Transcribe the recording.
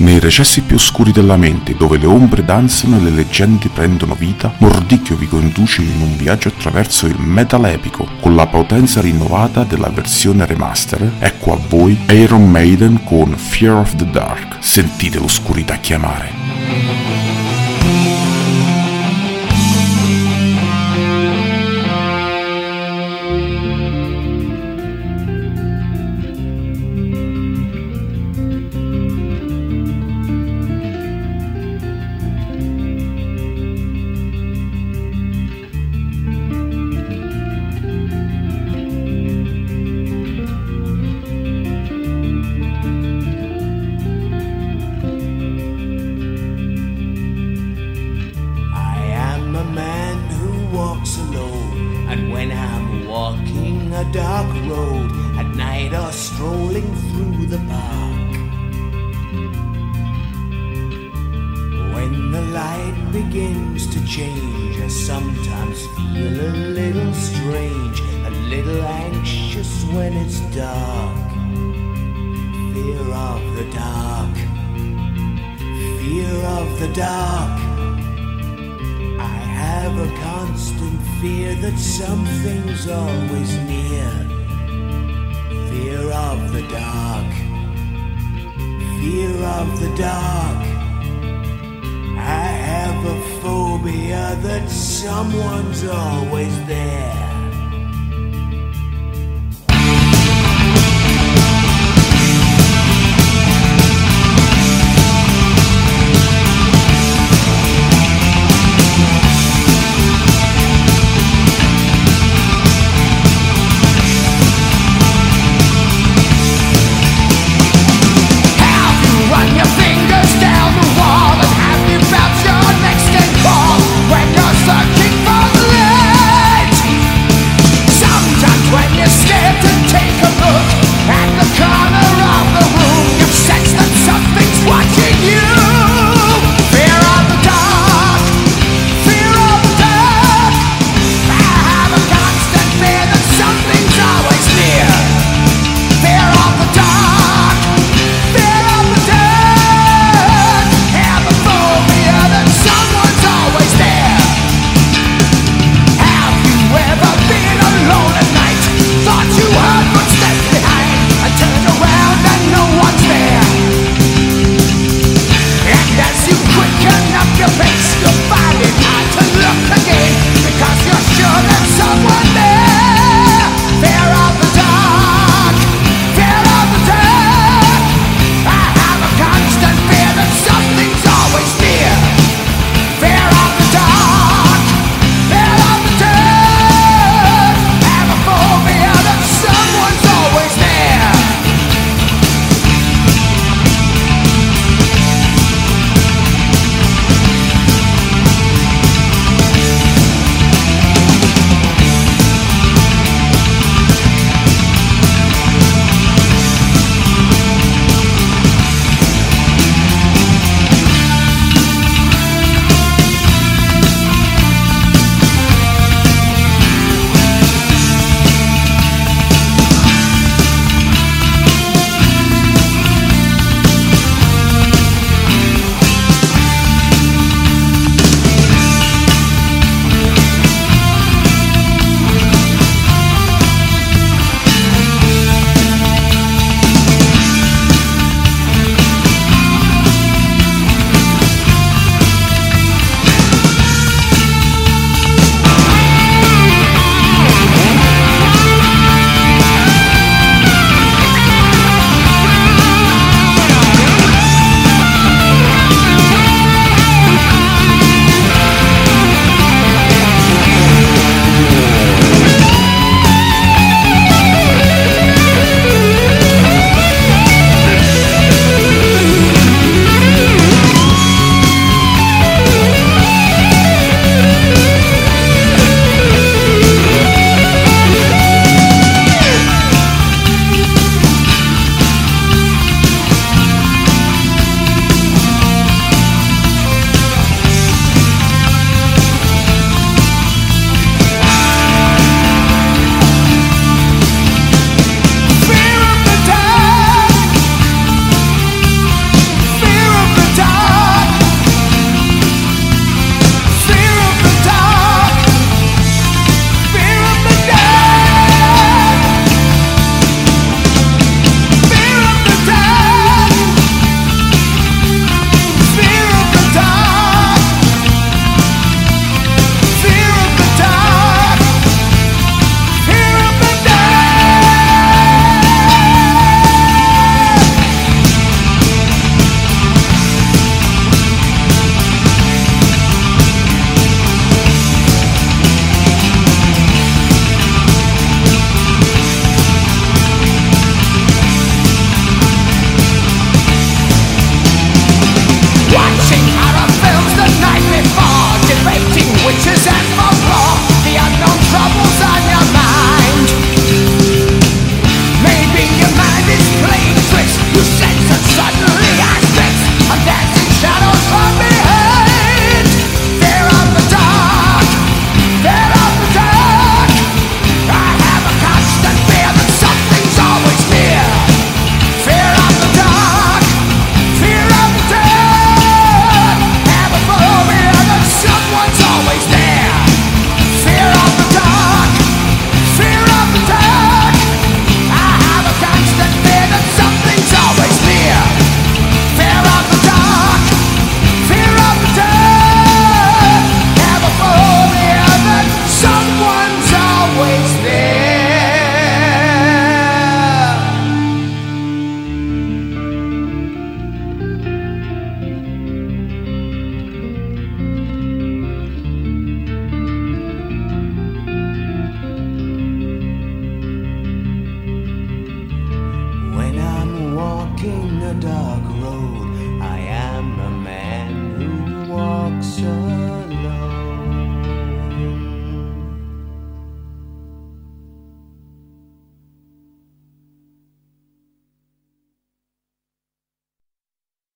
Nei recessi più oscuri della mente, dove le ombre danzano e le leggende prendono vita, Mordicchio vi conduce in un viaggio attraverso il metal epico. Con la potenza rinnovata della versione remaster, ecco a voi Iron Maiden con Fear of the Dark. Sentite l'oscurità chiamare. And when I'm walking a dark road at night or strolling through the park, when the light begins to change, I sometimes feel a little strange, a little anxious when it's dark. Fear of the dark, fear of the dark. Constant fear that something's always near. Fear of the dark. Fear of the dark. I have a phobia that someone's always there.